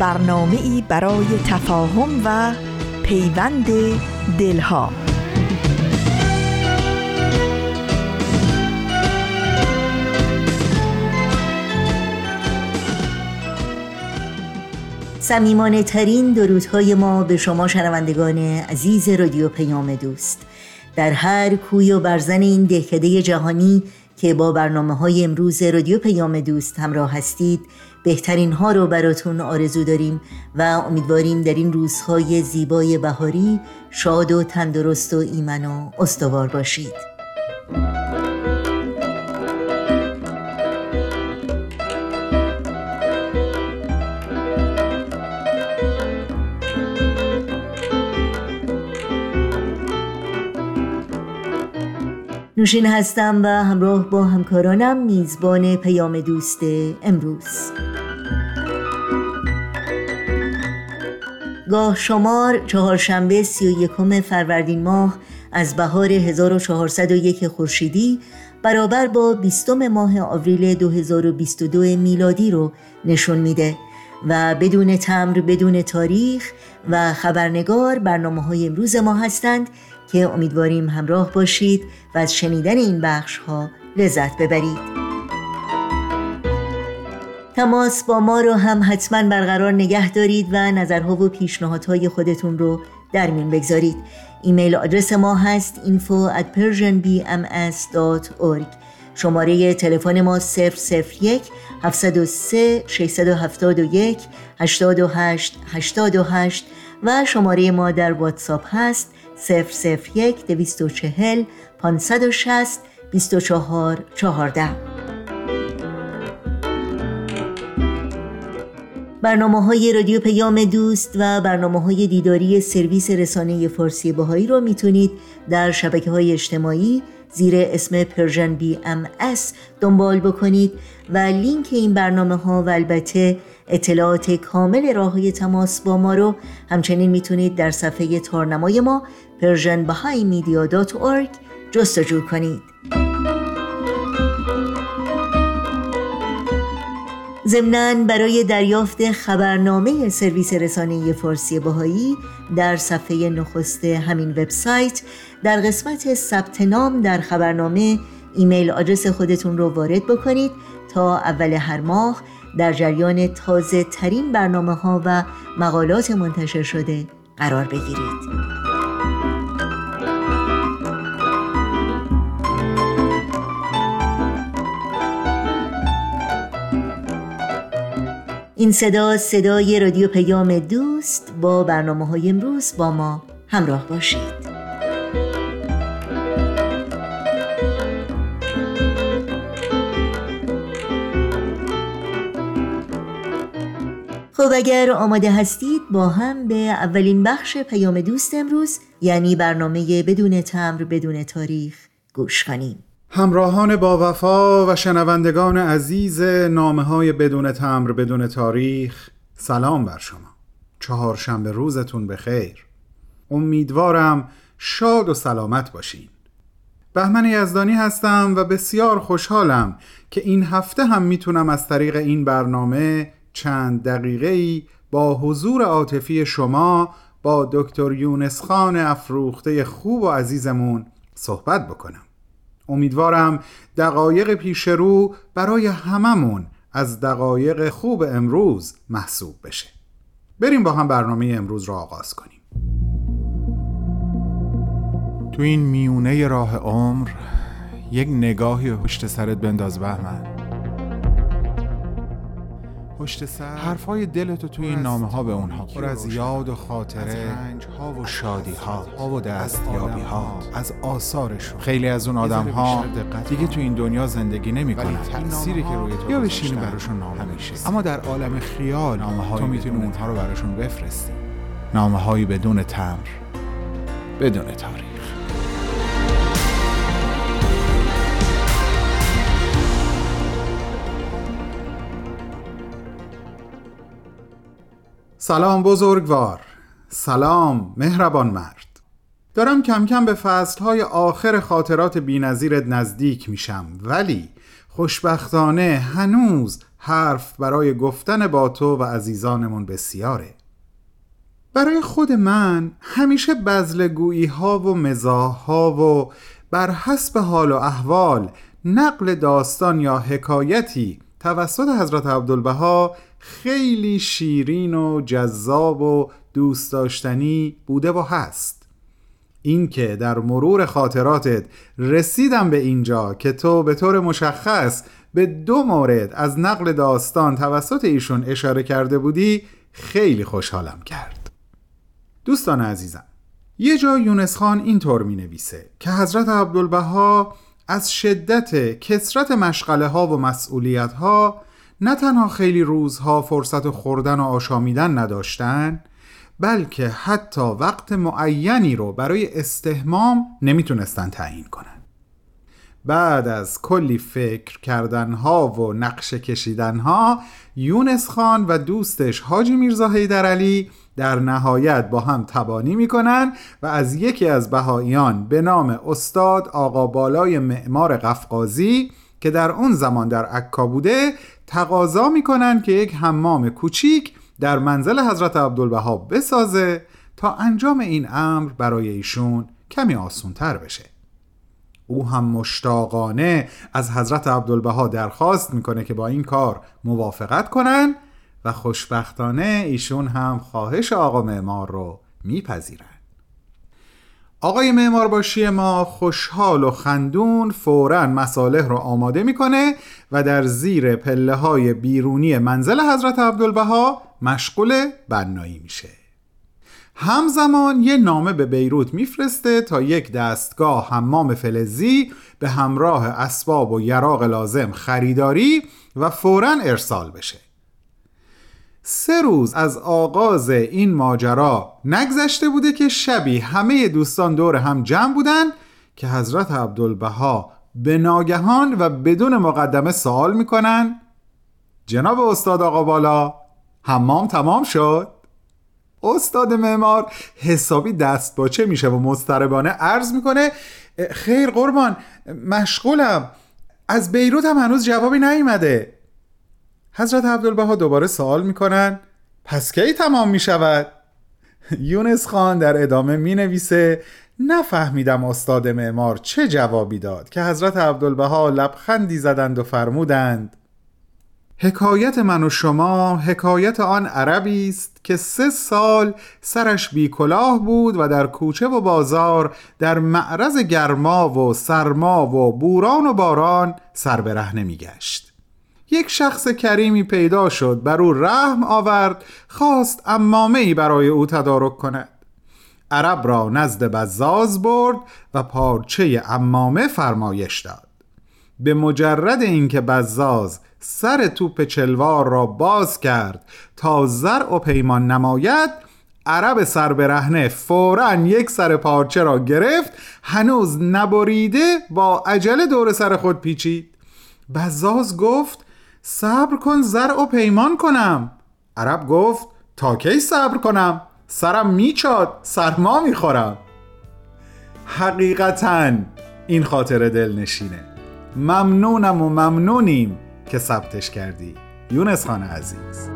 برنامه ای برای تفاهم و پیوند دلها. سمیمانه ترین درودهای ما به شما شنوندگان عزیز رادیو پیام دوست. در هر کوی و برزن این دهکده جهانی که با برنامه های امروز رادیو پیام دوست همراه هستید بهترین ها رو براتون آرزو داریم و امیدواریم در این روزهای زیبای بهاری شاد و تندرست و ایمن و استوار باشید. نوشین هستم و همراه با همکارانم میزبان پیام دوست امروز. گاه شمار چهارشنبه سی و یکم فروردین ماه از بهار 1401 خورشیدی برابر با بیستم ماه آوریل 2022 میلادی رو نشون میده و بدون تمر بدون تاریخ و خبرنگار برنامه های امروز ما هستند که امیدواریم همراه باشید و از شنیدن این بخش ها لذت ببرید. تماس با ما رو هم حتما برقرار نگه دارید و نظرها و پیشنهادهای خودتون رو در میون بگذارید. ایمیل آدرس ما هست info at persianbms.org شماره تلفن ما 001 703 671 828 828 و شماره ما در واتساپ هست 001 240 560 24 14 برنامه های رادیو پیام دوست و برنامه های دیداری سرویس رسانه فارسی بهایی رو می‌تونید در شبکه های اجتماعی زیر اسم Persian BM دنبال بکنید و لینک این برنامه ها و البته اطلاعات کامل راه های تماس با ما رو همچنین می‌تونید در صفحه تارنمای ما Persian جستجو کنید. ضمنا برای دریافت خبرنامه سرویس رسانه فارسی بهایی در صفحه نخست همین وبسایت در قسمت ثبت نام در خبرنامه email address خودتون رو وارد بکنید تا اول هر ماه در جریان تازه ترین برنامه ها و مقالات منتشر شده. قرار بگیرید. این صدا صدای رادیو پیام دوست با برنامه های امروز با ما همراه باشید. خب اگر آماده هستید با هم به اولین بخش پیام دوست امروز یعنی برنامه بدون تمر بدون تاریخ گوش کنیم. همراهان با وفا و شنوندگان عزیز نامه های بدون تمر بدون تاریخ سلام بر شما. چهارشنبه روزتون بخیر. امیدوارم شاد و سلامت باشین. بهمن یزدانی هستم و بسیار خوشحالم که این هفته هم می‌تونم از طریق این برنامه چند دقیقه ای با حضور عاطفی شما با دکتر یونس خان افروخته خوب و عزیزمون صحبت بکنم. امیدوارم دقایق پیش رو برای هممون از دقایق خوب امروز محسوب بشه. بریم با هم برنامه امروز را آغاز کنیم. تو این میونه راه عمر یک نگاهی پشت سرت بنداز بهمن. پشت سر. حرفای دلتو توی این نامه ها به اونها پر از یاد و خاطره ها و شادی ها و دستیابی ها از آثارشون. خیلی از اون آدم ها دیگه تو این دنیا زندگی نمی‌کنن. تأثیری که روی تو یا بشینی براشون نامه میشه اما در عالم خیال نامه تو می‌تونی اونها رو براشون بفرستی. نامه هایی بدون تمر بدون تاریخ. سلام بزرگوار. سلام مهربان مرد. دارم کم کم به فصلهای آخر خاطرات بینظیرت نزدیک میشم ولی خوشبختانه هنوز حرف برای گفتن با تو و عزیزانمون بسیاره. برای خود من همیشه بزلگویی ها و مزاح ها و بر حسب حال و احوال نقل داستان یا حکایتی توسط حضرت عبدالبها خیلی شیرین و جذاب و دوست داشتنی بوده و هست. اینکه در مرور خاطراتت رسیدم به اینجا که تو به طور مشخص به دو مورد از نقل داستان توسط ایشون اشاره کرده بودی خیلی خوشحالم کرد. دوستان عزیزم یه جا یونس خان اینطور می نویسه که حضرت عبدالبها از شدت کسرت مشغله ها و مسئولیت ها نه تنها خیلی روزها فرصت خوردن و آشامیدن نداشتن بلکه حتی وقت معینی رو برای استهمام نمی‌تونستن تعیین کنن. بعد از کلی فکر کردنها و نقشه کشیدنها یونس خان و دوستش حاجی میرزا حیدر علی در نهایت با هم تبانی می‌کنن و از یکی از بهاییان به نام استاد آقا بالای معمار قفقازی که در اون زمان در عکا بوده تقاضا می‌کنن که یک حمام کوچیک در منزل حضرت عبدالبها بسازه تا انجام این امر برای ایشون کمی آسونتر بشه. او هم مشتاقانه از حضرت عبدالبها درخواست می‌کنه که با این کار موافقت کنن و خوشبختانه ایشون هم خواهش آقا معمار رو میپذیرن. آقای معمار باشی ما خوشحال و خندون فورا مصالح رو آماده می‌کنه و در زیر پله های بیرونی منزل حضرت عبدالبها مشغول بنایی میشه. همزمان یه نامه به بیروت میفرسته تا یک دستگاه حمام فلزی به همراه اسباب و یراق لازم خریداری و فورا ارسال بشه. سه روز از آغاز این ماجرا نگذشته بوده که شبی همه دوستان دور هم جمع بودن که حضرت عبدالبها به ناگهان و بدون مقدمه سوال می‌کنن جناب استاد آقا بالا حمام تمام شد؟ استاد معمار حسابی دست باچه میشه و مضطربانه عرض می‌کنه خیر قربان مشغولم از بیروت هم هنوز جوابی نیومده حضرت عبدالبها دوباره سوال می‌کنن پس کی تمام می‌شود؟ یونس خان در ادامه می نویسه نفهمیدم استاد معمار چه جوابی داد که حضرت عبدالبها لبخندی زدند و فرمودند حکایت من و شما حکایت آن عربی است که سه سال سرش بی کلاه بود و در کوچه و بازار در معرض گرما و سرما و بوران و باران سر به ره گشت یک شخص کریمی پیدا شد بر او رحم آورد خواست امامه ای برای او تدارک کند. عرب را نزد بزاز برد و پارچه امامه فرمایش داد. به مجرد اینکه بزاز سر توپ چلوار را باز کرد تا زر و پیمان نماید عرب سر برهنه فورا یک سر پارچه را گرفت هنوز نبریده با عجله دور سر خود پیچید. بزاز گفت صبر کن زر و پیمان کنم. عرب گفت تا کی صبر کنم؟ سرم میچاد سرما می‌خورم. حقیقتا این خاطر دلنشینه. ممنونم و ممنونیم که ثبتش کردی. یونس خان عزیز.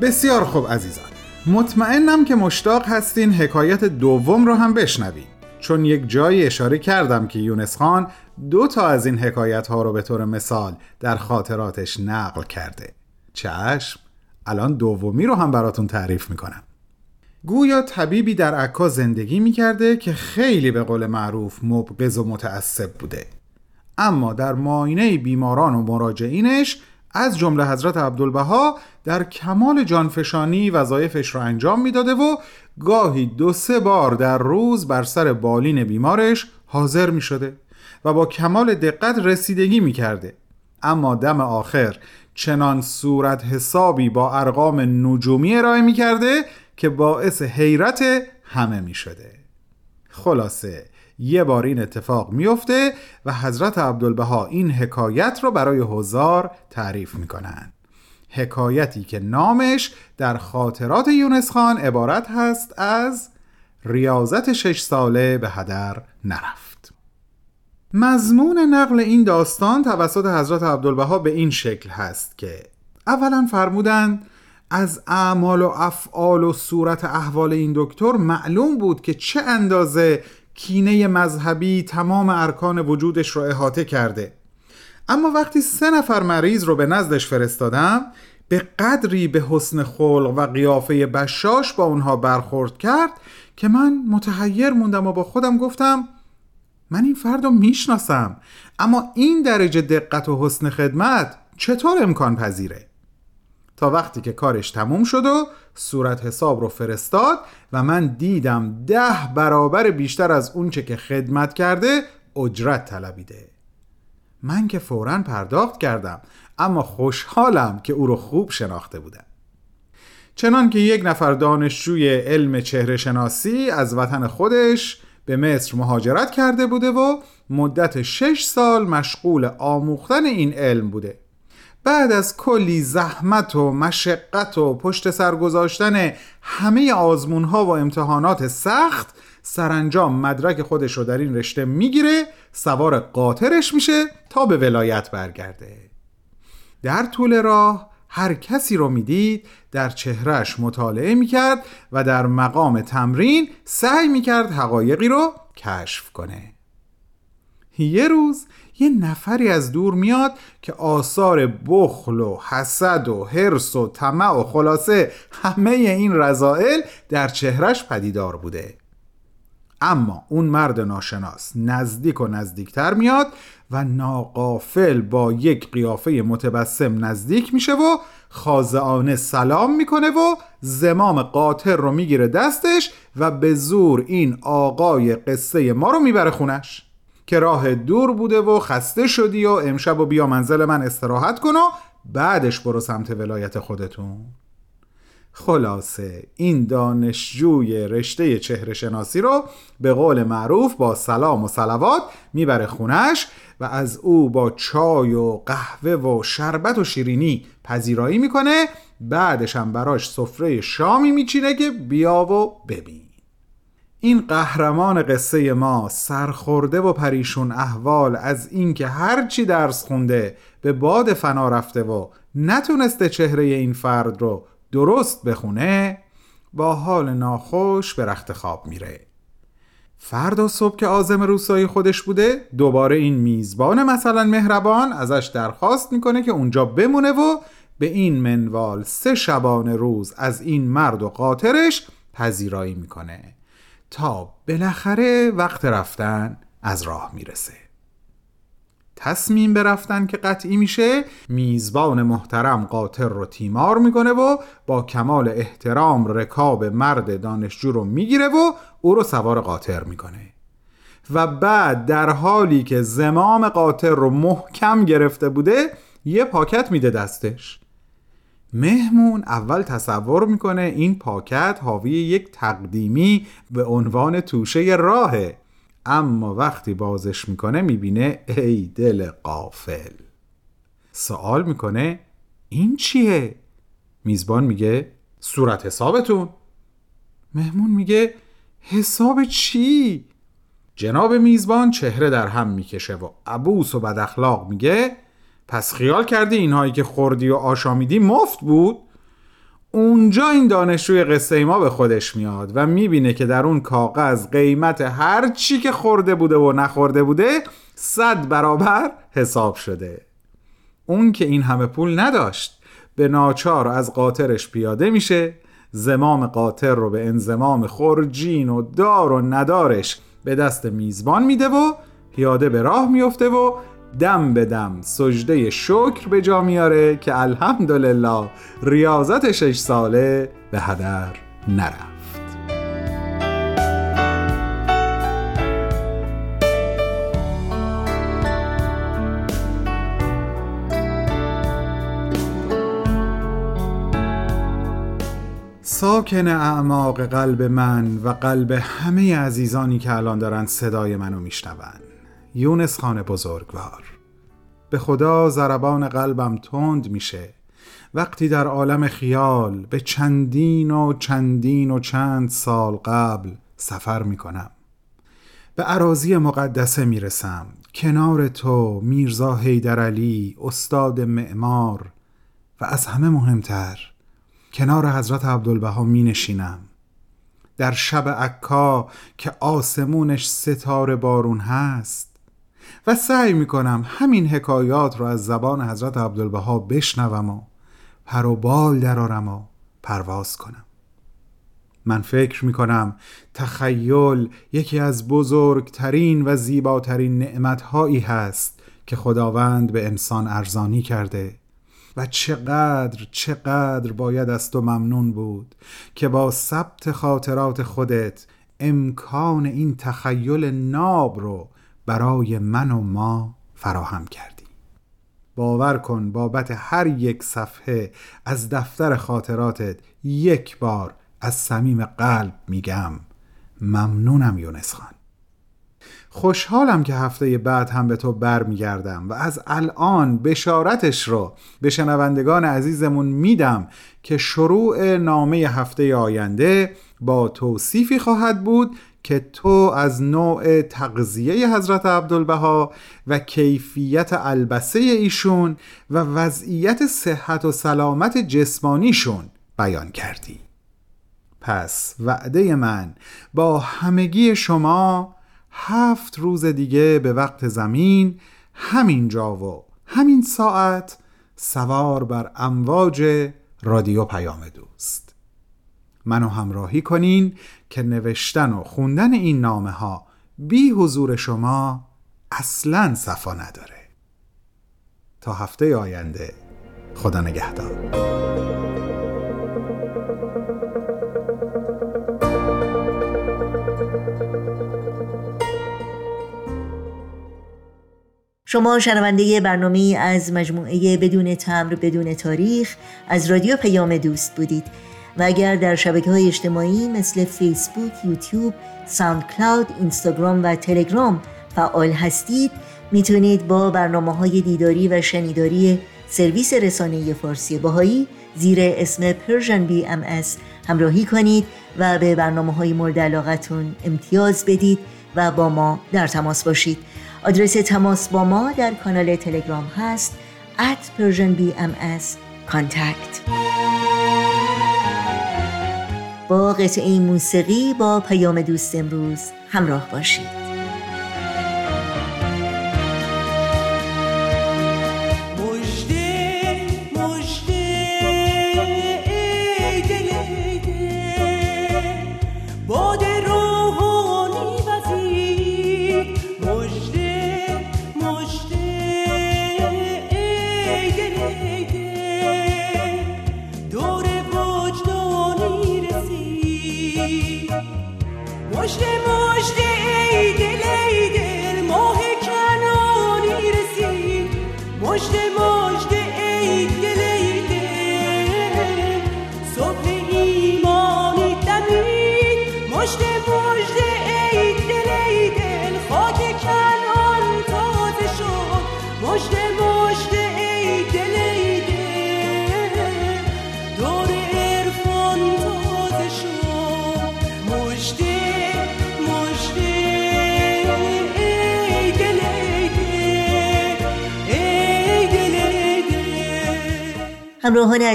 بسیار خوب عزیزان. مطمئنم که مشتاق هستین حکایت دوم رو هم بشنوید چون یک جایی اشاره کردم که یونس خان دو تا از این حکایت ها رو به طور مثال در خاطراتش نقل کرده. چشم الان دومی رو هم براتون تعریف می‌کنم. گویا طبیبی در عکا زندگی می‌کرده که خیلی به قول معروف مبغض و متعصب بوده. اما در ماینه بیماران و مراجعینش از جمله حضرت عبدالبها در کمال جانفشانی وظایفش را انجام می‌داده و گاهی دو سه بار در روز بر سر بالین بیمارش حاضر می شده و با کمال دقت رسیدگی می کرده. اما دم آخر چنان صورت حسابی با ارقام نجومی ارائه می کرده که باعث حیرت همه می شده خلاصه یه بار این اتفاق میفته و حضرت عبدالبها این حکایت رو برای هزار تعریف می‌کنن. حکایتی که نامش در خاطرات یونس خان عبارت هست از ریاضت شش ساله به هدر نرفت. مضمون نقل این داستان توسط حضرت عبدالبها به این شکل هست که اولا فرمودند از اعمال و افعال و صورت احوال این دکتر معلوم بود که چه اندازه کینه مذهبی تمام ارکان وجودش رو احاطه کرده اما وقتی سه نفر مریض رو به نزدش فرستادم به قدری به حسن خلق و قیافه بشاش با اونها برخورد کرد که من متحیر موندم و با خودم گفتم من این فرد رو می‌شناسم اما این درجه دقت و حسن خدمت چطور امکان پذیره؟ تا وقتی که کارش تموم شد و صورت حساب رو فرستاد و من دیدم ده برابر بیشتر از اونچه که خدمت کرده اجرت طلبیده. من که فورا پرداخت کردم اما خوشحالم که او رو خوب شناخته بودم. چنان که یک نفر دانشجوی علم چهره شناسی از وطن خودش به مصر مهاجرت کرده بوده و مدت شش سال مشغول آموختن این علم بوده. بعد از کلی زحمت و مشقت و پشت سر گذاشتن همه آزمون ها و امتحانات سخت سرانجام مدرک خودش رو در این رشته می‌گیره سوار قاطرش میشه تا به ولایت برگرده. در طول راه هر کسی رو می‌دید در چهرش مطالعه می‌کرد و در مقام تمرین سعی می‌کرد حقایقی رو کشف کنه. یه روز یه نفری از دور میاد که آثار بخل و حسد و حرس و طمع و خلاصه همه این رضائل در چهرش پدیدار بوده. اما اون مرد ناشناس نزدیک و نزدیکتر میاد و ناقافل با یک قیافه متبسم نزدیک میشه و خازعانه سلام می‌کنه و زمام قاطر رو می‌گیره دستش و به زور این آقای قصه ما رو می‌بره خونش. که راه دور بوده و خسته شدی و امشب و بیا منزل من استراحت کن و بعدش برو سمت ولایت خودتون. خلاصه این دانشجوی رشته چهره شناسی رو به قول معروف با سلام و سلوات می‌بره خونش و از او با چای و قهوه و شربت و شیرینی پذیرایی می‌کنه. بعدش هم براش سفره شامی میچینه که بیا و ببین. این قهرمان قصه ما سرخورده و پریشون احوال از اینکه هرچی درس خونده به باد فنا رفته و نتونسته چهره این فرد رو درست بخونه با حال ناخوش به رخت خواب میره. فردا صبح که آزم روسایی خودش بوده دوباره این میزبان مثلا مهربان ازش درخواست می‌کنه که اونجا بمونه و به این منوال سه شبانه روز از این مرد و قاطرش پذیرایی می‌کنه. تا بالاخره وقت رفتن از راه می‌رسه. تصمیم به رفتن که قطعی میشه میزبان محترم قاطر رو تیمار می‌کنه و با کمال احترام رکاب مرد دانشجو رو می‌گیره و او رو سوار قاطر می‌کنه. و بعد در حالی که زمام قاطر رو محکم گرفته بوده یه پاکت میده دستش. مهمون اول تصور می‌کنه این پاکت حاوی یک تقدیمی به عنوان توشه راهه اما وقتی بازش می‌کنه می‌بینه ای دل قافل سوال می‌کنه این چیه؟ میزبان میگه صورت حسابتون مهمون میگه حساب چی؟ جناب میزبان چهره در هم می‌کشه و عبوس و بد اخلاق میگه پس خیال کردی اینهایی که خوردی و آشامیدی مفت بود؟ اونجا این دانشجوی قصه ما به خودش میاد و می‌بینه که در اون کاغذ قیمت هر چی که خورده بوده و نخورده بوده صد برابر حساب شده اون که این همه پول نداشت به ناچار از قاطرش پیاده میشه زمام قاطر رو به انزمام خورجین و دار و ندارش به دست میزبان میده و پیاده به راه میفته و دم به دم سجده شکر به جا میاره که الحمدلله ریاضت شش ساله به هدر نرفت. ساکن اعماق قلب من و قلب همه عزیزانی که الان دارن صدای منو میشنون. یونس خان بزرگوار. به خدا ضربان قلبم تند میشه. وقتی در عالم خیال به چندین و چندین و چند سال قبل سفر می‌کنم. به عراضی مقدسه می‌رسم. کنار تو میرزا حیدر علی استاد معمار و از همه مهمتر کنار حضرت عبدالبها می نشینم در شب عکا که آسمونش ستاره بارون هست و سعی می کنم همین حکایات رو از زبان حضرت عبدالبها بشنوم و پر و بال درارم و پرواز کنم. من فکر می کنم تخیل یکی از بزرگترین و زیباترین نعمتهایی هست که خداوند به انسان ارزانی کرده و چقدر چقدر باید از تو ممنون بود که با ثبت خاطرات خودت امکان این تخیل ناب رو برای من و ما فراهم کردی. باور کن بابت هر یک صفحه از دفتر خاطراتت یک بار از صمیم قلب میگم ممنونم یونس خان. خوشحالم که هفته بعد هم به تو برمیگردم و از الان بشارتش رو به شنوندگان عزیزمون میدم که شروع نامه هفته آینده با توصیفی خواهد بود که تو از نوع تغذیه حضرت عبدالبها و کیفیت البسه ایشون و وضعیت صحت و سلامت جسمانیشون بیان کردی. پس وعده من با همگی شما هفت روز دیگه به وقت زمین همین جا و همین ساعت سوار بر امواج رادیو پیام دوست. منو همراهی کنین که نوشتن و خوندن این نامه ها بی حضور شما اصلا صفا نداره. تا هفته آینده خدا نگهدار. شما شنونده برنامه از مجموعه بدون تمر بدون تاریخ از رادیو پیام دوست بودید. و اگر در شبکه های اجتماعی مثل فیسبوک، یوتیوب، ساوند کلاود، اینستاگرام و تلگرام فعال هستید می‌تونید با برنامه های دیداری و شنیداری سرویس رسانه فارسی باهایی زیر اسم بی ام همراهی کنید و به برنامه های مورد علاقتون امتیاز بدید و با ما در تماس باشید. آدرس تماس با ما در کانال تلگرام هست at persianbms contact. با قطعه موسیقی با پیام دوست امروز همراه باشید.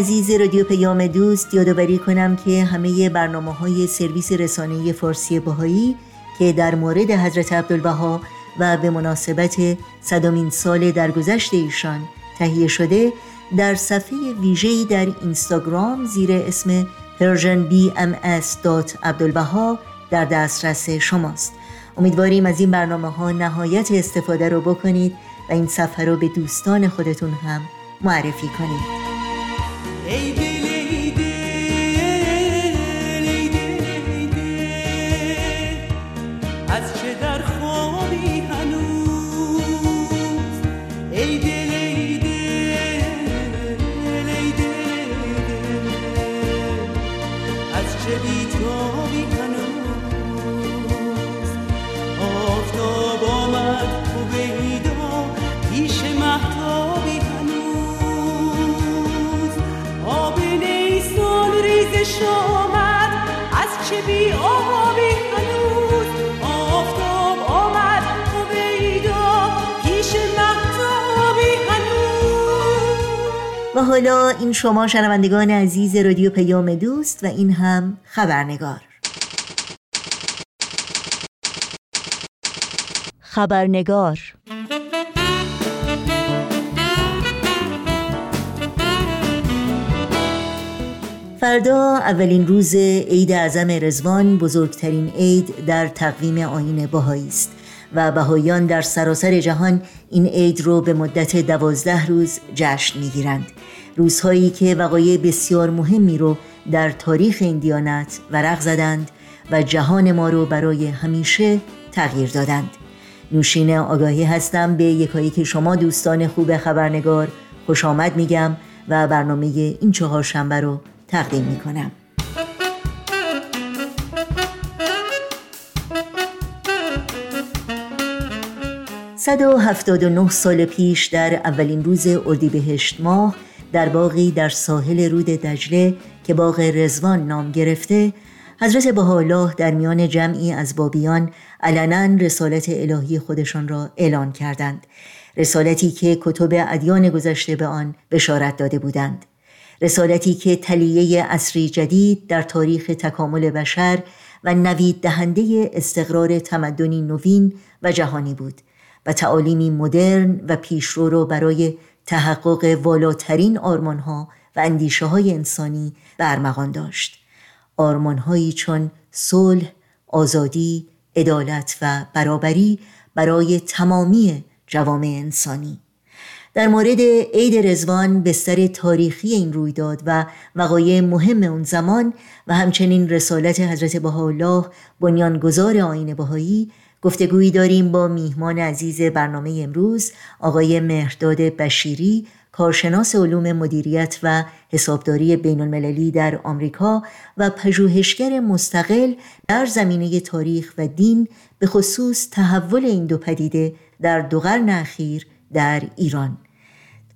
عزیز رادیو پیام دوست یادآوری کنم که همه برنامه های سرویس رسانه فارسی باهایی که در مورد حضرت عبدالبها و به مناسبت صدامین سال درگذشت ایشان تهیه شده در صفحه ویژه‌ای در اینستاگرام زیر اسم persianbms.abdulbaha در دسترس شماست. امیدواریم از این برنامه ها نهایت استفاده رو بکنید و این صفحه رو به دوستان خودتون هم معرفی کنید. و حالا این شما شنوندگان عزیز رادیو پیام دوست و این هم خبرنگار. خبرنگار. فردا اولین روز عید اعظم رزوان بزرگترین عید در تقویم آین باهایی است. و بهاییان در سراسر جهان این عید رو به مدت دوازده روز جشن می‌گیرند. روزهایی که وقایع بسیار مهمی رو در تاریخ این دیانت ورق زدند و جهان ما رو برای همیشه تغییر دادند. نوشین آگاهی هستم به یکایی که شما دوستان خوب خبرنگار خوش آمد میگم و برنامه این چهار شنبه رو تقدیم می‌کنم. 179 سال پیش در اولین روز اردیبهشت ماه در باقی در ساحل رود دجله که باغ رزوان نام گرفته حضرت بهاءالله در میان جمعی از بابیان علنا رسالت الهی خودشان را اعلان کردند. رسالتی که کتب ادیان گذشته به آن بشارت داده بودند. رسالتی که تلیه اصری جدید در تاریخ تکامل بشر و نوید دهنده استقرار تمدنی نوین و جهانی بود. و تعالیمی مدرن و پیشرو رو برای تحقق والاترین آرمانها و اندیشه های انسانی برمغان داشت. آرمانهایی چون صلح، آزادی، عدالت و برابری برای تمامی جوامع انسانی. در مورد عید رزوان بستر تاریخی این رویداد و وقایع مهم اون زمان و همچنین رسالت حضرت بهاءالله بنیانگذار آین بهایی گفتگویی داریم با میهمان عزیز برنامه امروز آقای مهرداد بشیری کارشناس علوم مدیریت و حسابداری بین المللی در آمریکا و پژوهشگر مستقل در زمینه تاریخ و دین به خصوص تحول این دو پدیده در دو قرن اخیر در ایران.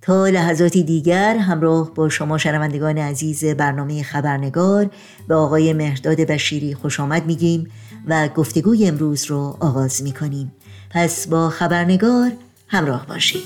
تا لحظاتی دیگر همراه با شما شنوندگان عزیز برنامه خبرنگار به آقای مهرداد بشیری خوش آمد میگیم. و گفتگوی امروز رو آغاز می‌کنیم. پس با خبرنگار همراه باشید.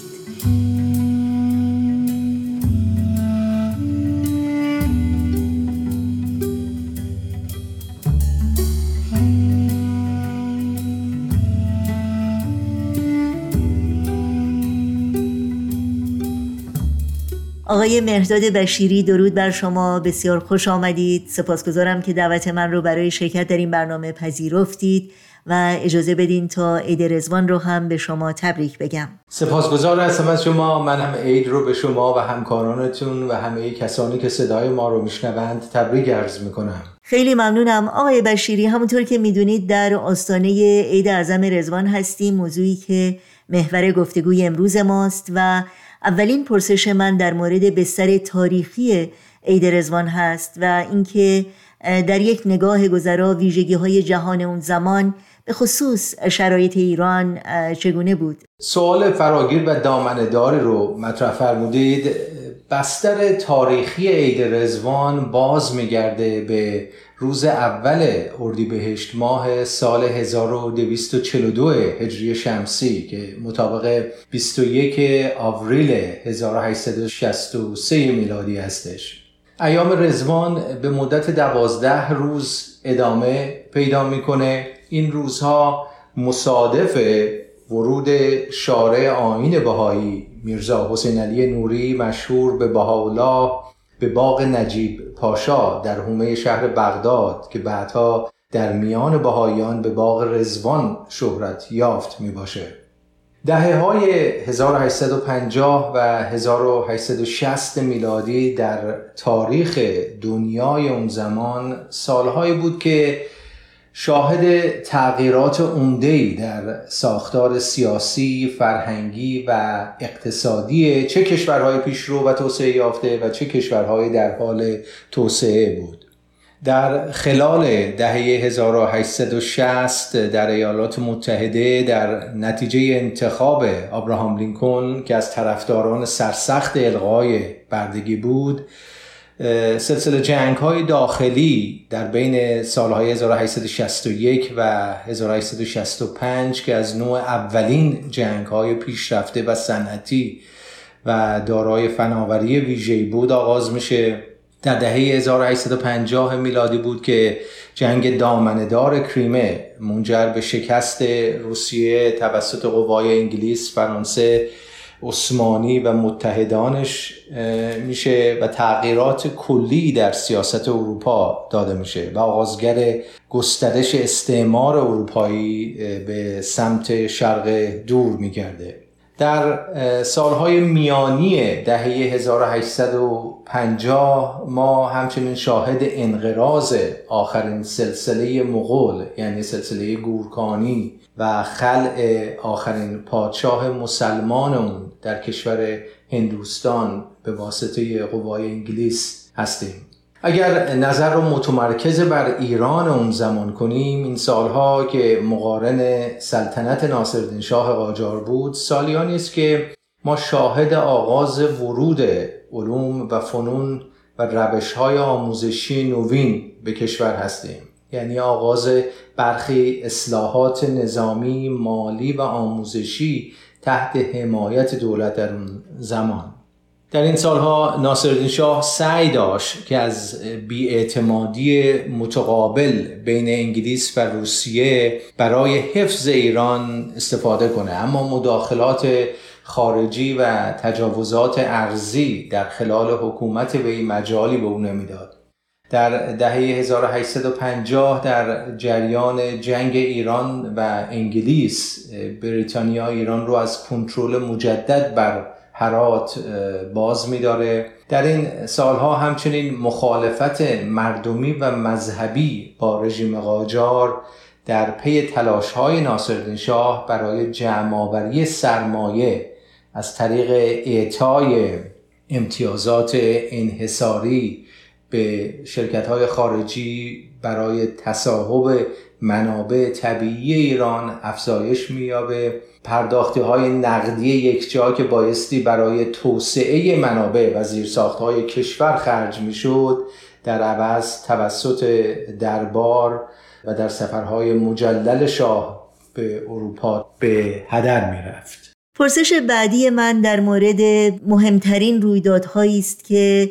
آقای مهداد بشیری درود بر شما. بسیار خوش آمدید. سپاسگزارم که دعوت من رو برای شرکت در این برنامه پذیرفتید و اجازه بدین تا عید رزوان رو هم به شما تبریک بگم. سپاسگزار هستم از شما. من هم عید رو به شما و همکارانتون و همه کسانی که صدای ما رو میشنوند تبریک عرض می‌کنم. خیلی ممنونم. آقای بشیری همونطور که می‌دونید در آستانه عید اعظم رزوان هستیم. موضوعی که محور گفتگوی امروز ماست و اولین پرسش من در مورد بستر تاریخی عید رزوان هست و اینکه در یک نگاه گذرا ویژگی های جهان اون زمان به خصوص شرایط ایران چگونه بود؟ سوال فراگیر و دامنداری رو مطرح فرمودید بستر تاریخی عید رزوان باز میگرده به روز اول اردیبهشت ماه سال 1242 هجری شمسی که مطابق 21 آوریل 1863 میلادی هستش. ایام رزوان به مدت دوازده روز ادامه پیدا می‌کنه. این روزها مصادف ورود شارع آین بهایی میرزا حسین علی نوری مشهور به بهاءالله به باغ نجیب پاشا در حومه شهر بغداد که بعدها در میان بهاییان به باغ رزوان شهرت یافت می باشه دهه های 1850 و 1860 میلادی در تاریخ دنیای اون زمان سالهایی بود که شاهد تغییرات عمده‌ای در ساختار سیاسی، فرهنگی و اقتصادی چه کشورهای پیشرو و توسعه یافته و چه کشورهای در حال توسعه بود. در خلال دهه 1860 در ایالات متحده در نتیجه انتخاب آبراهام لینکلن که از طرفداران سرسخت الغای بردگی بود سلسله جنگ های داخلی در بین سالهای 1861 و 1865 که از نوع اولین جنگ های پیشرفته و صنعتی و دارای فناوری ویژه‌ای بود آغاز میشه. در دهه 1850 میلادی بود که جنگ دامندار کریمه منجر به شکست روسیه توسط قوای انگلیس، فرانسه، عثمانی و متحدانش میشه و تغییرات کلی در سیاست اروپا داده میشه و آغازگر گسترش استعمار اروپایی به سمت شرق دور میگرده. در سالهای میانی دهه 1850 ما همچنین شاهد انقراض آخرین سلسله مغول یعنی سلسله گورکانی و خلع آخرین پادشاه مسلمان اون در کشور هندوستان به واسطه قوای انگلیس هستیم. اگر نظر رو متمرکز بر ایران اون زمان کنیم این سالها که مقارن سلطنت ناصرالدین شاه قاجار بود سالیانی است که ما شاهد آغاز ورود علوم و فنون و روش های آموزشی نوین به کشور هستیم. یعنی آغاز برخی اصلاحات نظامی، مالی و آموزشی تحت حمایت دولت در اون زمان. در این سالها ناصرالدین شاه سعی داشت که از بیاعتمادی متقابل بین انگلیس و روسیه برای حفظ ایران استفاده کنه. اما مداخلات خارجی و تجاوزات ارزی در خلال حکومت وی مجالی به او نمی‌داد. در دهه 1850 در جریان جنگ ایران و انگلیس بریتانیا ایران رو از کنترل مجدد بر هرات باز میداره. در این سالها همچنین مخالفت مردمی و مذهبی با رژیم قاجار در پی تلاش های ناصرالدین شاه برای جمعآوری سرمایه از طریق اعطای امتیازات انحصاری به شرکت های خارجی برای تصاحب منابع طبیعی ایران افزایش مییابه. پرداختی های نقدی یک جا که بایستی برای توسعه منابع و زیرساخت های کشور خرج می‌شد در عوض توسط دربار و در سفرهای مجلل شاه به اروپا به هدر می‌رفت. پرسش بعدی من در مورد مهمترین رویدادهایی است که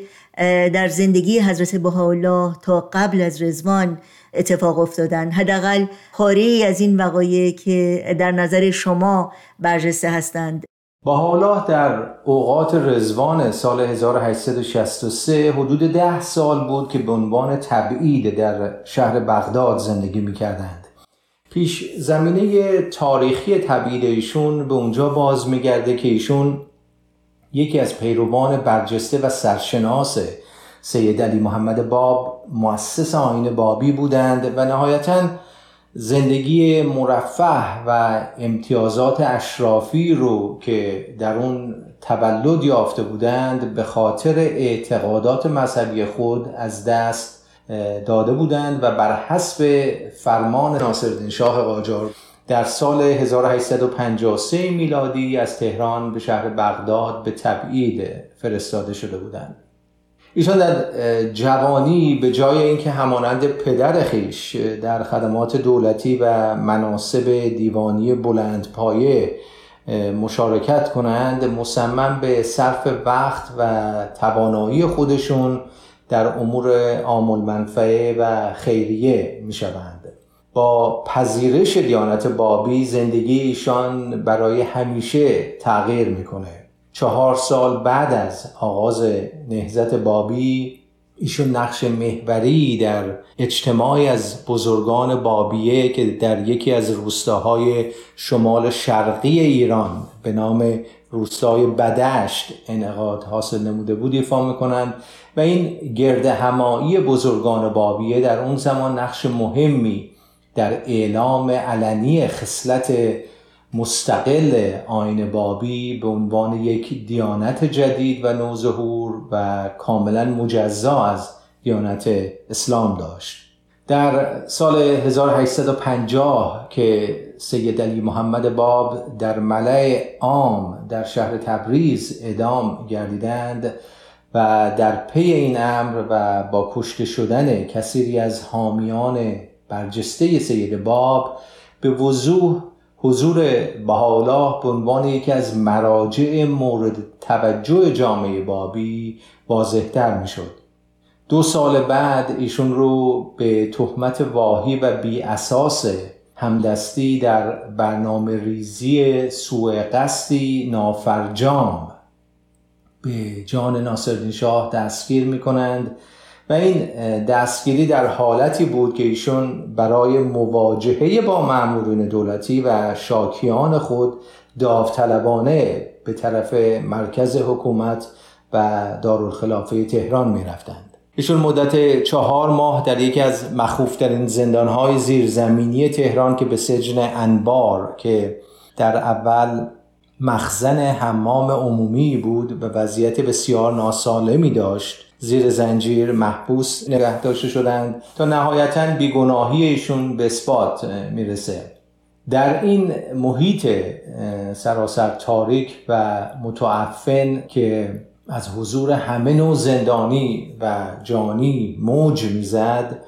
در زندگی حضرت بهاءالله تا قبل از رزوان اتفاق افتادن حداقل پاره از این وقایع که در نظر شما برجسته هستند بهاءالله در اوقات رزوان سال 1863 حدود ده سال بود که به عنوان تبعید در شهر بغداد زندگی می کردند. پیش زمینه تاریخی تبعید ایشون به اونجا باز میگرده که ایشون یکی از پیروان برجسته و سرشناس سید علی محمد باب مؤسس آین بابی بودند و نهایتا زندگی مرفه و امتیازات اشرافی رو که در اون تولد یافته بودند به خاطر اعتقادات مذهبی خود از دست داده بودند و بر حسب فرمان ناصرالدین شاه قاجار در سال 1853 میلادی از تهران به شهر بغداد به تبعید فرستاده شده بودند. ایشان در جوانی به جای اینکه همانند پدر خیش در خدمات دولتی و مناسب دیوانی بلند پایه مشارکت کنند مصمم به صرف وقت و توانایی خودشون در امور عامل منفعه و خیریه می شوند. با پذیرش دیانت بابی زندگی ایشان برای همیشه تغییر می‌کنه چهار سال بعد از آغاز نهزت بابی ایشون نقش محوری در اجتماعی از بزرگان بابیه که در یکی از روستاهای شمال شرقی ایران به نام روستای بدشت انعقاد حاصل نموده بود ایفا می‌کنند و این گرد همایی بزرگان بابیه در اون زمان نقش مهمی در اعلام علنی خصلت مستقل آین بابی به عنوان یک دیانت جدید و نوظهور و کاملا مجزا از دیانت اسلام داشت. در سال 1850 که سید علی محمد باب در ملع عام در شهر تبریز ادام گردیدند و در پی این امر و با کشته شدن کثیری از حامیان برجسته سید باب به وضوح حضور بهاءالله به عنوان یکی از مراجع مورد توجه جامعه بابی واضحتر می‌شد. دو سال بعد ایشون رو به تهمت واهی و بی اساس همدستی در برنامه ریزی سوء قصدی نافرجام به جان ناصرالدین شاه دستگیر می کنند و این دستگیری در حالتی بود که ایشون برای مواجهه با مامورین دولتی و شاکیان خود داوطلبانه به طرف مرکز حکومت و دارالخلافه تهران می رفتند. ایشون مدت چهار ماه در یکی از مخوفترین زندانهای زیرزمینی تهران که به سجن انبار که در اول مخزن حمام عمومی بود و وضعیت بسیار ناسالمی داشت زیر زنجیر محبوس نگه داشته شدند تا نهایتا بیگناهی ایشون به اثبات می‌رسه. در این محیط سراسر تاریک و متعفن که از حضور همه نوع زندانی و جانی موج می‌زد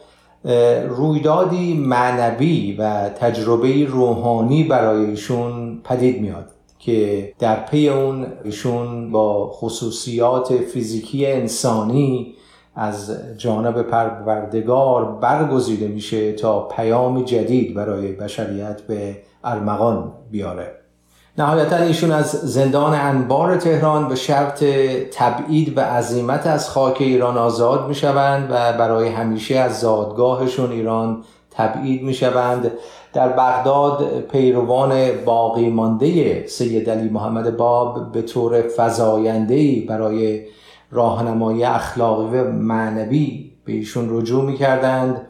رویدادی معنوی و تجربه روحانی برای ایشون پدید میاد که در پی اون ایشون با خصوصیات فیزیکی انسانی از جانب پروردگار برگزیده میشه تا پیام جدید برای بشریت به ارمغان بیاره. نهایتا ایشون از زندان انبار تهران به شرط تبعید و عظیمت از خاک ایران آزاد می شوند و برای همیشه از زادگاهشون ایران تبعید می شوند در بغداد پیروان باقی مانده سید علی محمد باب به طور فضایندهی برای راهنمایی اخلاقی و معنوی به ایشون رجوع می کردند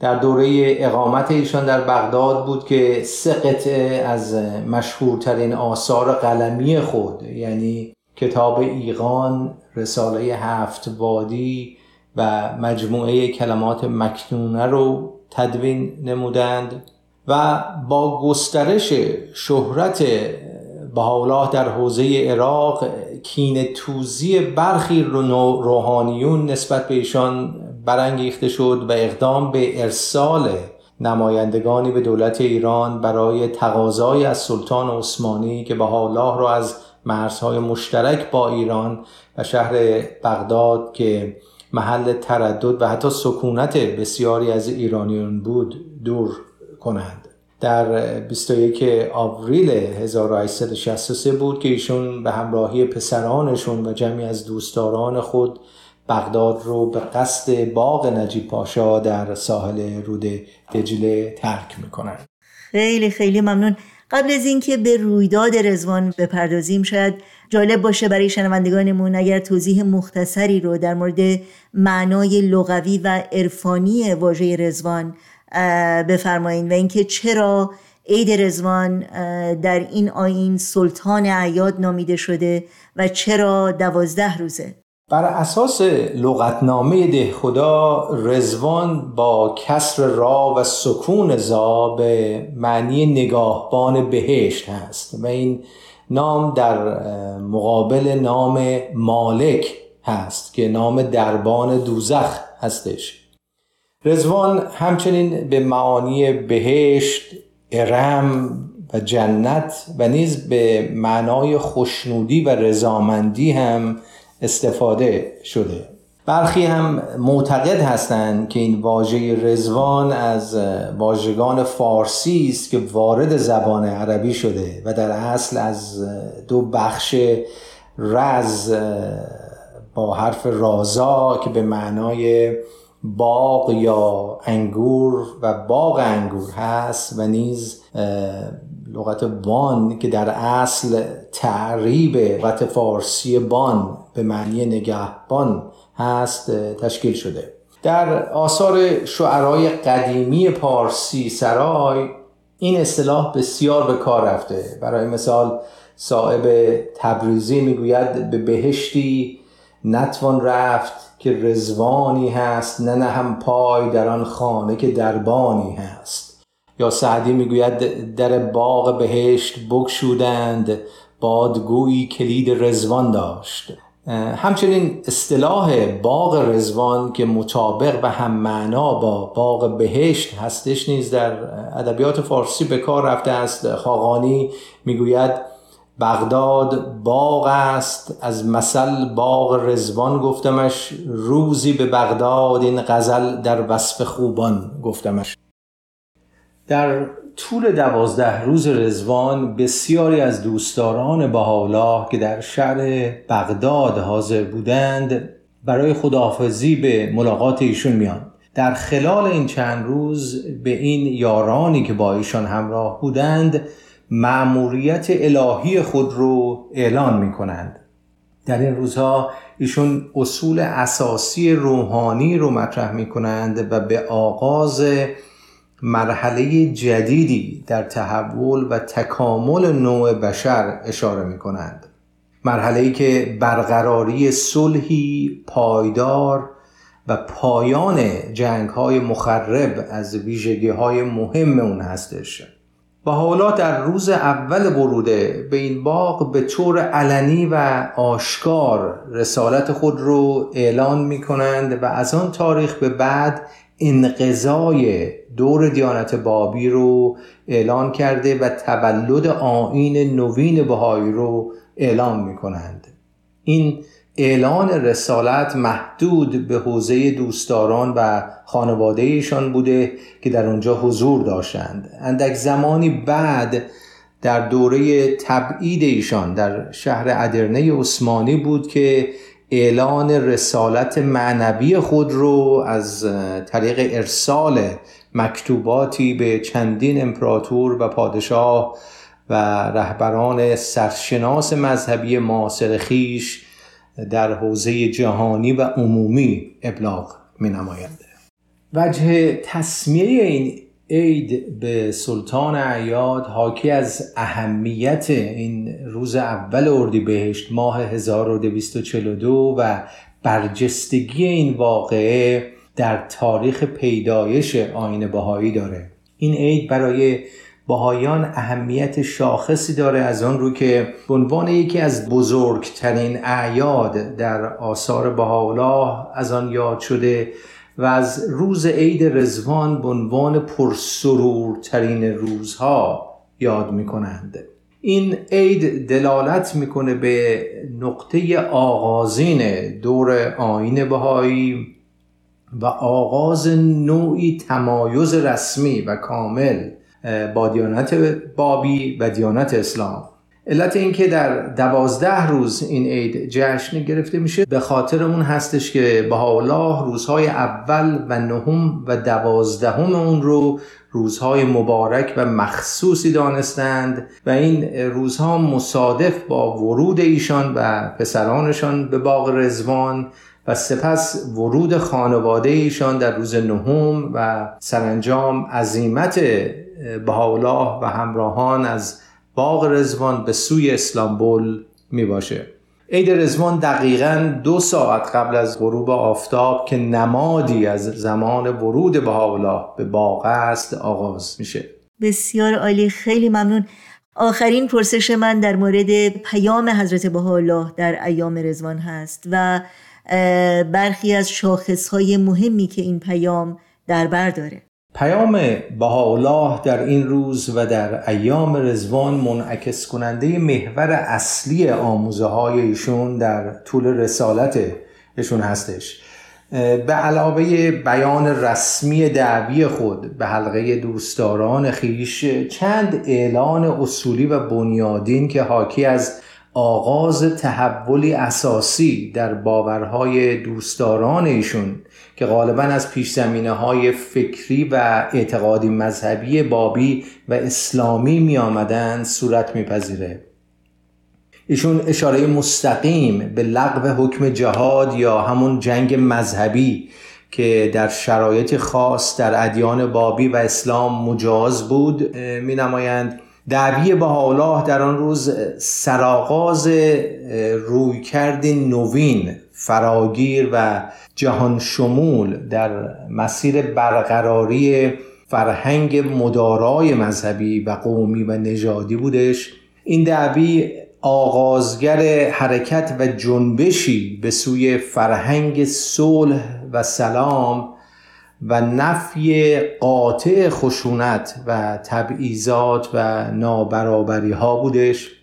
در دوره اقامت ایشان در بغداد بود که سه قطعه از مشهورترین آثار قلمی خود یعنی کتاب ایقان، رساله هفت وادی و مجموعه کلمات مکنونه رو تدوین نمودند و با گسترش شهرت بهاءالله در حوزه عراق کین توزی برخی روحانیون نسبت به ایشان برانگیخته شد و اقدام به ارسال نمایندگانی به دولت ایران برای تقاضای از سلطان عثمانی که بهاءالله را از مرزهای مشترک با ایران و شهر بغداد که محل تردد و حتی سکونت بسیاری از ایرانیان بود دور کنند. در 21 آوریل 1863 بود که ایشون به همراهی پسرانشون و جمعی از دوستداران خود بغداد رو به قصد باغ نجیب پاشا در ساحل رود دجله ترک می‌کنند. خیلی خیلی ممنون. قبل از اینکه به رویداد رزوان بپردازیم شاید جالب باشه برای شنوندگانمون اگر توضیح مختصری رو در مورد معنای لغوی و عرفانی واژه رزوان بفرمایید و اینکه چرا عید رزوان در این آین سلطان عیاد نامیده شده و چرا دوازده روزه؟ بر اساس لغتنامه ده خدا رزوان با کسر را و سکون زا به معنی نگاهبان بهشت هست و این نام در مقابل نام مالک هست که نام دربان دوزخ هستش. رزوان همچنین به معانی بهشت ارم و جنت و نیز به معنای خوشنودی و رضامندی هم استفاده شده. برخی هم معتقد هستند که این واژه رزوان از واژگان فارسی است که وارد زبان عربی شده و در اصل از دو بخش رز با حرف رازا که به معنای باغ یا انگور و باغ انگور هست و نیز لغت بان که در اصل تعریب لغت فارسی بان به معنی نگهبان هست تشکیل شده. در آثار شعرهای قدیمی پارسی سرای این اصطلاح بسیار به کار رفته. برای مثال صاحب تبریزی می‌گوید به بهشتی نتوان رفت که رزوانی هست نه نه هم پای در آن خانه که دربانی هست. یا سعدی می‌گوید در باغ بهشت بگشودند بادگویی کلید رزوان داشت. همچنین اصطلاح باغ رزوان که مطابق و هم معنا با باغ بهشت هستش نیز در ادبیات فارسی به کار رفته است. خاقانی می‌گوید بغداد باغ است از مثل باغ رزوان گفتمش روزی به بغداد این غزل در وصف خوبان گفتمش. در طول دوازده روز رزوان بسیاری از دوستداران بهاءالله که در شهر بغداد حاضر بودند برای خداحافظی به ملاقات ایشون میان. در خلال این چند روز به این یارانی که با ایشان همراه بودند معموریت الهی خود رو اعلان می کنند در این روزها ایشون اصول اساسی روحانی رو مطرح می کنند و به آغاز مرحله جدیدی در تحول و تکامل نوع بشر اشاره می کنند مرحله که برقراری صلحی پایدار و پایان جنگ های مخرب از ویژگی های مهم اون هستش. و حالا در روز اول وروده به این باغ به طور علنی و آشکار رسالت خود رو اعلان می کنند و از آن تاریخ به بعد انقضای دور دیانت بابی رو اعلان کرده و تولد آین نوین بهایی رو اعلان می کنند این اعلان رسالت محدود به حوزه دوستداران و خانواده ایشان بوده که در اونجا حضور داشتند. اندک زمانی بعد در دوره تبعید ایشان در شهر ادرنه عثمانی بود که اعلان رسالت معنوی خود رو از طریق ارسال مکتوباتی به چندین امپراتور و پادشاه و رهبران سرشناس مذهبی معاصر خیش در حوزه جهانی و عمومی ابلاغ می نماید. وجه تصمیه این عید به سلطان عیاد حاکی از اهمیت این روز اول اردیبهشت ماه 1242 و برجستگی این واقعه در تاریخ پیدایش آین بهایی داره. این عید برای بهایان اهمیت شاخصی داره از آن رو که به عنوان یکی از بزرگترین اعیاد در آثار بهاءالله از آن یاد شده و از روز عید رزوان به عنوان پرسرورترین روزها یاد می کنند. این عید دلالت می‌کنه به نقطه آغازین دور آین بهایی و آغاز نوعی تمایز رسمی و کامل با دیانت بابی و دیانت اسلام علت اینکه در دوازده روز این عید جشن گرفته میشه به خاطر اون هستش که بهاءالله روزهای اول و نهم و دوازدهم اون رو روزهای مبارک و مخصوصی دانستند و این روزها مصادف با ورود ایشان و پسرانشان به باغ رزوان و سپس ورود خانواده ایشان در روز نهم و سرانجام عظیمت بهاءالله و همراهان از باغ رزوان به سوی اسلامبول می باشه عید رزوان دقیقا دو ساعت قبل از غروب آفتاب که نمادی از زمان ورود بهاءالله به باغ است آغاز میشه. بسیار عالی خیلی ممنون. آخرین پرسش من در مورد پیام حضرت بهاءالله در ایام رزوان هست و برخی از شاخصهای مهمی که این پیام در بر داره. پیام بهاءالله در این روز و در ایام رزوان منعکس کننده محور اصلی آموزه های ایشون در طول رسالت ایشون هستش به علاوه بیان رسمی دعوی خود به حلقه دوستداران خیش چند اعلان اصولی و بنیادین که حاکی از آغاز تحولی اساسی در باورهای دوستداران ایشون که غالبا از پیش زمینه های فکری و اعتقادی مذهبی بابی و اسلامی می آمدن صورت میپذیره. ایشون اشاره مستقیم به لغو حکم جهاد یا همون جنگ مذهبی که در شرایط خاص در ادیان بابی و اسلام مجاز بود می نمایند دعوی بهاءالله در آن روز سرآغاز رویکرد نوین فراگیر و جهان شمول در مسیر برقراری فرهنگ مدارای مذهبی و قومی و نژادی بودش. این دعوی آغازگر حرکت و جنبشی به سوی فرهنگ صلح و سلام و نفی قاطع خشونت و تبعیضات و نابرابری ها بودش.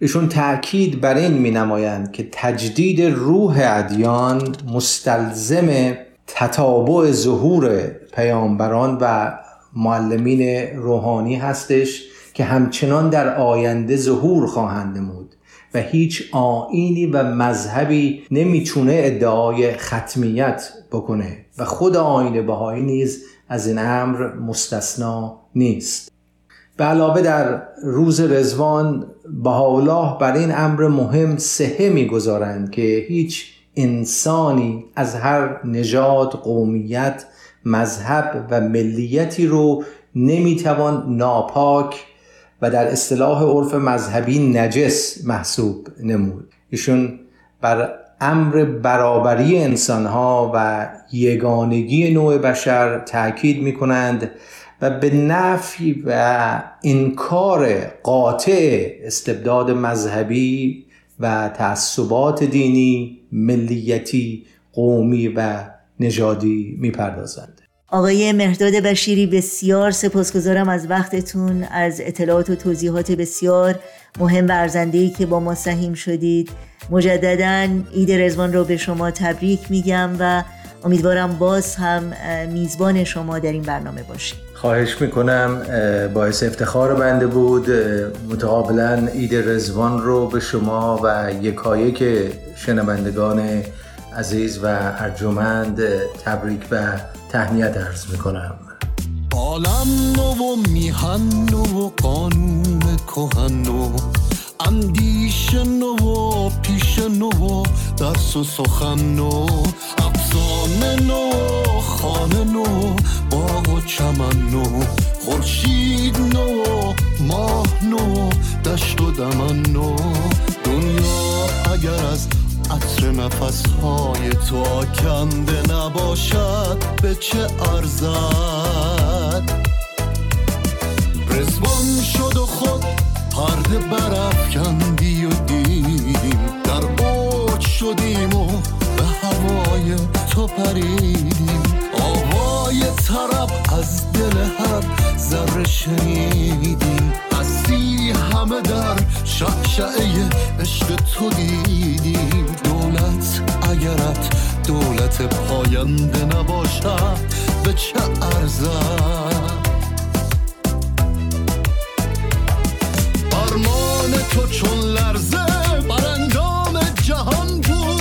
ایشون تاکید بر این می نمایند که تجدید روح ادیان مستلزم تتابع ظهور پیامبران و معلمین روحانی هستش که همچنان در آینده ظهور خواهند نمود و هیچ آینی و مذهبی نمی‌تونه ادعای ختمیت بکنه و خود آین بهایی نیز از این امر مستثنا نیست. به علاوه در روز رزوان بهاءالله بر این امر مهم سهه می‌گذارند که هیچ انسانی از هر نژاد قومیت مذهب و ملیتی رو نمی‌توان ناپاک و در اصطلاح عرف مذهبی نجس محسوب نمود. ایشون بر امر برابری انسانها و یگانگی نوع بشر تاکید می کنند به نفی و انکار قاطع استبداد مذهبی و تعصبات دینی ملیتی قومی و نژادی می‌پردازند. آقای مهداد بشیری بسیار سپاسگزارم از وقتتون از اطلاعات و توضیحات بسیار مهم و ارزندهی که با ما سهیم شدید. مجددا عید رزوان رو به شما تبریک میگم و امیدوارم باز هم میزبان شما در این برنامه باشیم خواهش می‌کنم باعث افتخار بنده بود. متقابلا عید رزوان رو به شما و که شنوندگان عزیز و ارجمند تبریک و تهنیت عرض می‌کنم. عالم نو و میهن و قانون کهن و اندیش نو و پیش نو و درس و سخن نو. افسانه نو خانه نو و چمن نو خورشید نو ماه نو دشت و دمن نو. دنیا اگر از عطر نفس های تو آکنده نباشد به چه ارزد؟ رزوان شد و خود پرده برافکندی و دیم در اوج شدیم و به هوای تو پریدیم آوای طرب از دل هر ذره شنیدیم هستی همه در شعشعه عشق تو دیدیم دولت اگرت دولت پاینده نباشد به چه ارزد؟ فرمان تو چون لرزه بر جهان بود.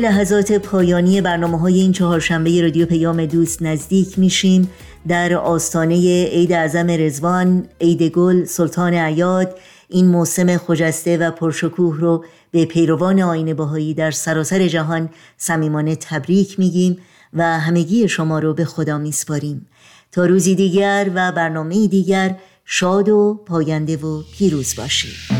لحظات پایانی برنامه های این چهارشنبه رادیو پیام دوست نزدیک میشیم. در آستانه عید اعظم رزوان، عید گل، سلطان عیاد این موسم خجسته و پرشکوه رو به پیروان آین باهایی در سراسر جهان صمیمانه تبریک میگیم و همگی شما رو به خدا میسپاریم. تا روزی دیگر و برنامه دیگر شاد و پاینده و پیروز باشید.